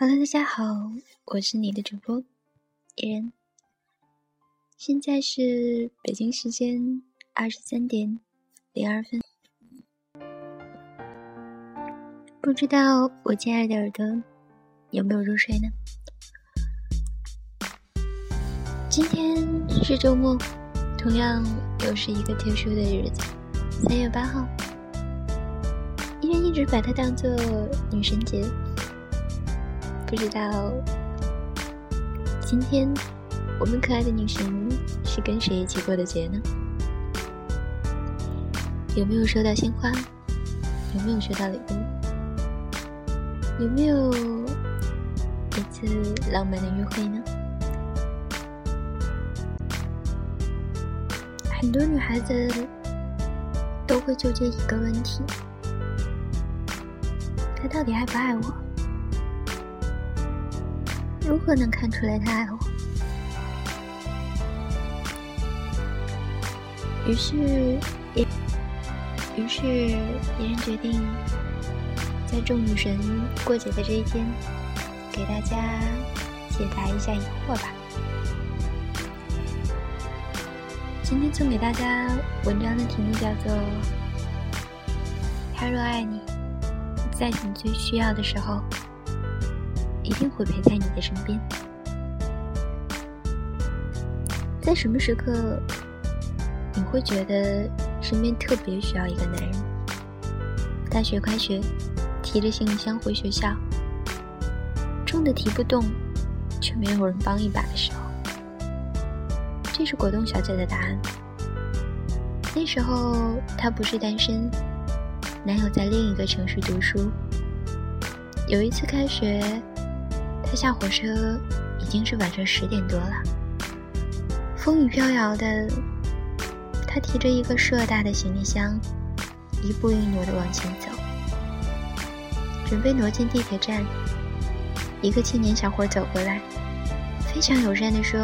好了大家好，我是你的主播野人。现在是北京时间二十三点零二分。不知道我亲爱的耳朵有没有入睡呢？今天是周末，同样又是一个特殊的日子，三月八号。因为一直把它当做女神节。不知道今天我们可爱的女神是跟谁一起过的节呢？有没有收到鲜花？有没有收到礼物？有没有一次浪漫的约会呢？很多女孩子都会纠结一个问题：他到底爱不爱我？如何能看出来他爱我？于是，也，于是，别人决定在众女神过节的这一天，给大家解答一下疑惑吧。今天送给大家文章的题目叫做《他若爱你，在你最需要的时候》。一定会陪在你的身边。在什么时刻，你会觉得身边特别需要一个男人？大学开学，提着行李箱回学校，重的提不动，却没有人帮一把的时候，这是果冻小姐的答案。那时候她不是单身，男友在另一个城市读书。有一次开学。他下火车已经是晚上十点多了，风雨飘摇的，他提着一个硕大的行李箱，一步一挪的往前走，准备挪进地铁站。一个青年小伙走过来，非常友善的说：“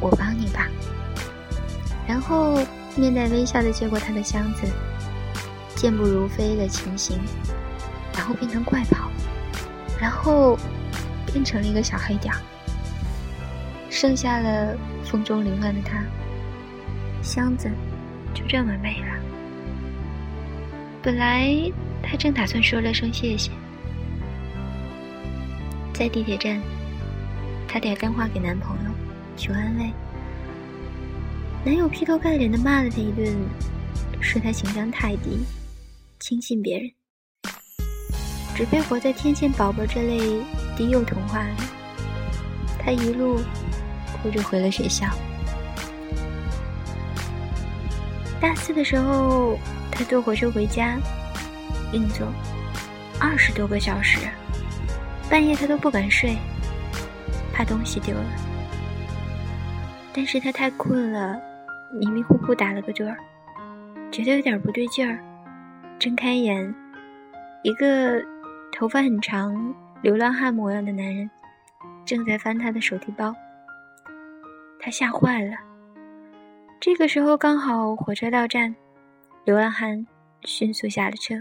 我帮你吧。”然后面带微笑的接过他的箱子，健步如飞的前行，然后变成快跑，然后。变成了一个小黑点儿，剩下了风中凌乱的他，箱子就这么没了。本来他正打算说了声谢谢，在地铁站，他打电话给男朋友求安慰，男友劈头盖脸的骂了他一顿，说他情商太低，轻信别人，只配活在天线宝宝这类。又童话了，他一路哭着回了学校。大四的时候，他坐火车回家，硬座二十多个小时，半夜他都不敢睡，怕东西丢了。但是他太困了，迷迷糊糊打了个盹儿，觉得有点不对劲儿，睁开眼，一个头发很长。流浪汉模样的男人正在翻他的手提包，他吓坏了。这个时候刚好火车到站，流浪汉迅速下了车。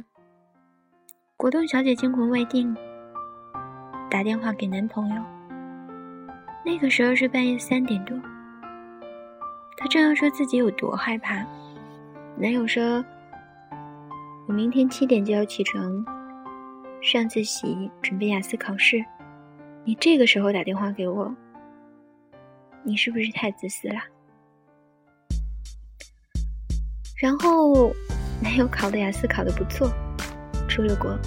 果冻小姐惊魂未定，打电话给男朋友。那个时候是半夜三点多，她正要说自己有多害怕，男友说：“我明天七点就要起床。”上自习，准备雅思考试，你这个时候打电话给我，你是不是太自私了？然后男友考的雅思考的不错，出了国，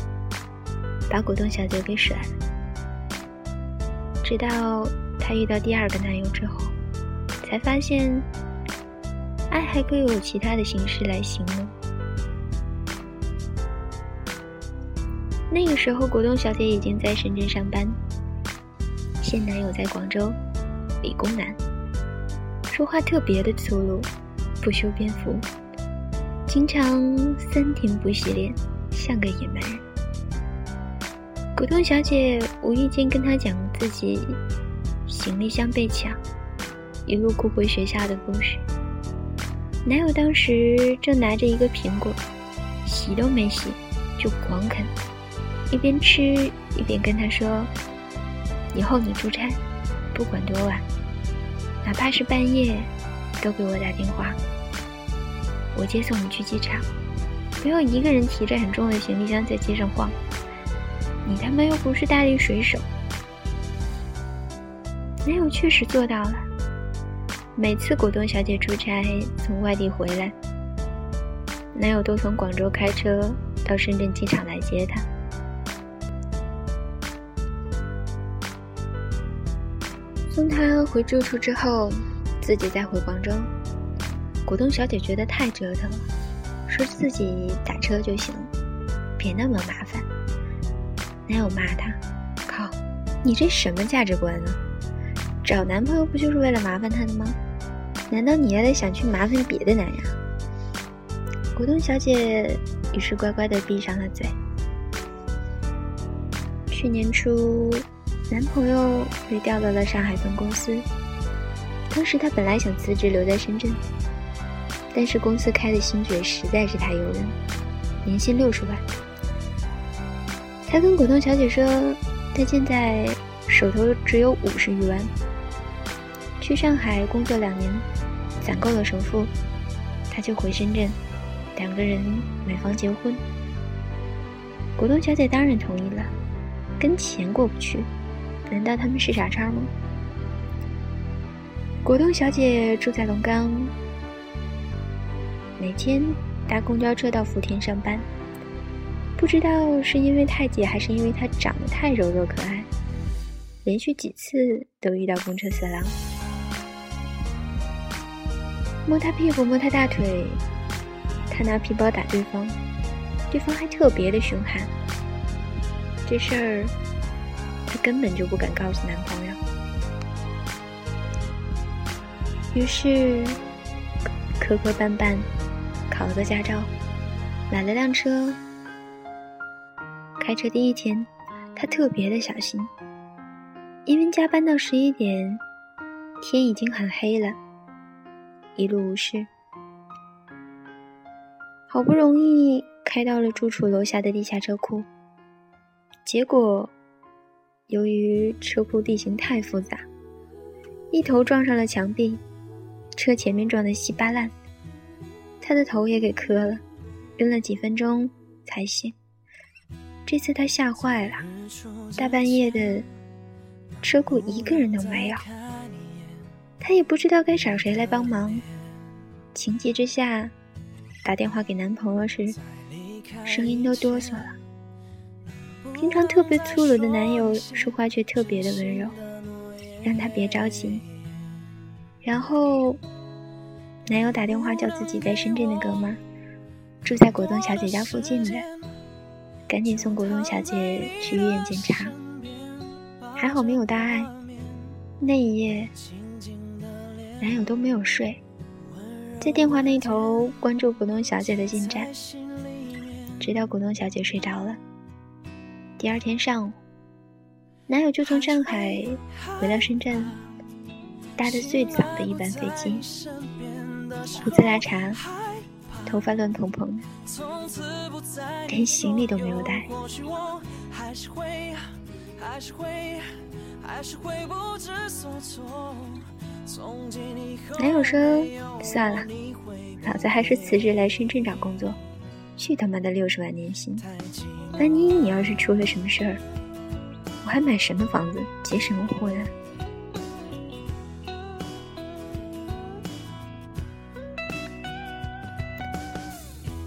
把果冻小姐给甩了。直到她遇到第二个男友之后，才发现，爱还可以有其他的形式来形容。那个时候，果冻小姐已经在深圳上班，现男友在广州，理工男，说话特别的粗鲁，不修边幅，经常三天不洗脸，像个野蛮人。果冻小姐无意间跟他讲自己行李箱被抢，一路哭回学校的故事。男友当时正拿着一个苹果，洗都没洗，就狂啃。一边吃一边跟他说：“以后你出差，不管多晚，哪怕是半夜，都给我打电话，我接送你去机场。不要一个人提着很重的行李箱在街上晃，你他妈又不是大力水手。男友确实做到了。每次果冻小姐出差从外地回来，男友都从广州开车到深圳机场来接她。送她回住处之后，自己再回广州。果冻小姐觉得太折腾了，说自己打车就行，别那么麻烦。男友骂她：“靠，你这什么价值观呢？”找男朋友不就是为了麻烦他的吗？难道你还得想去麻烦别的男人？果冻小姐于是乖乖的闭上了嘴。去年初，男朋友被调到了上海分公司。当时她本来想辞职留在深圳，但是公司开的新爵实在是太诱人，年薪六十万。她跟果冻小姐说，她现在手头只有五十余万。去上海工作两年，攒够了首付，他就回深圳，两个人买房结婚。果冻小姐当然同意了，跟钱过不去，难道他们是傻叉吗？果冻小姐住在龙岗，每天搭公交车到福田上班。不知道是因为太挤，还是因为她长得太柔弱可爱，连续几次都遇到公车色狼。摸她屁股，摸她大腿，她拿皮包打对方，对方还特别的凶悍。这事儿，根本就不敢告诉男朋友。于是，磕磕绊绊，考了个驾照，买了辆车。开车第一天，他特别的小心，因为加班到十一点，天已经很黑了。一路无事，好不容易开到了住处楼下的地下车库。结果，由于车库地形太复杂，一头撞上了墙壁，车前面撞得稀巴烂，他的头也给磕了，晕了几分钟才醒。这次他吓坏了，大半夜的，车库一个人都没有。她也不知道该找谁来帮忙，情急之下，打电话给男朋友时，声音都哆嗦了。平常特别粗鲁的男友说话却特别的温柔，让她别着急。然后，男友打电话叫自己在深圳的哥们，住在果冻小姐家附近的，赶紧送果冻小姐去医院检查。还好没有大碍。那一夜。男友都没有睡，在电话那头关注果冻小姐的进展，直到果冻小姐睡着了。第二天上午，男友就从上海回到深圳，搭的最早的一班飞机，胡子拉碴，头发乱蓬蓬，连行李都没有带。男友说：“算了，老子还是辞职来深圳找工作。去他妈的六十万年薪！万一你要是出了什么事儿，我还买什么房子结什么婚啊？”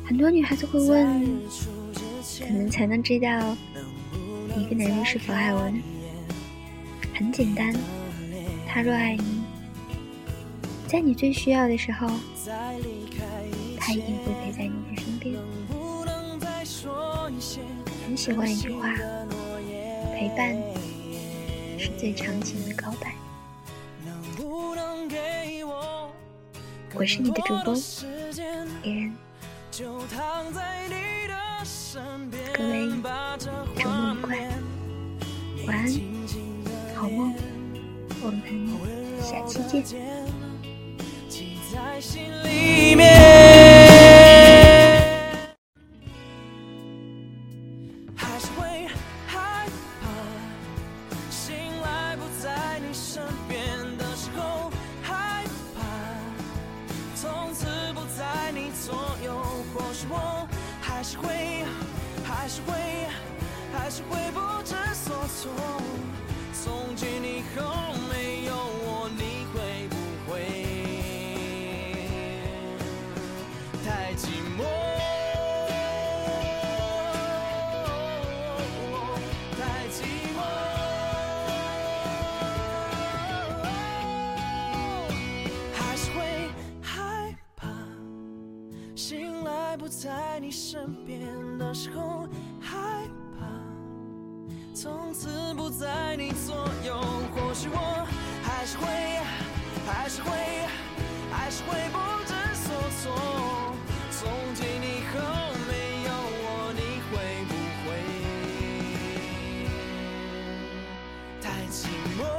很多女孩子会问：怎么才能知道一个男人是否爱我呢？很简单，他若爱你。在你最需要的时候，他一定会陪在你喜欢一句话：陪伴是最长情的告白。我是你的主播伊人，各位周末愉快，晚安，好梦，我们下期见。还是会害怕醒来不在你身边的时候，害怕从此不在你左右，或是我还是会还是会还是会不知所措，从今以后没有。在你身边的时候，害怕从此不在你左右。或许我还是会，还是会，还是会不知所措。从今以后没有我，你会不会太寂寞？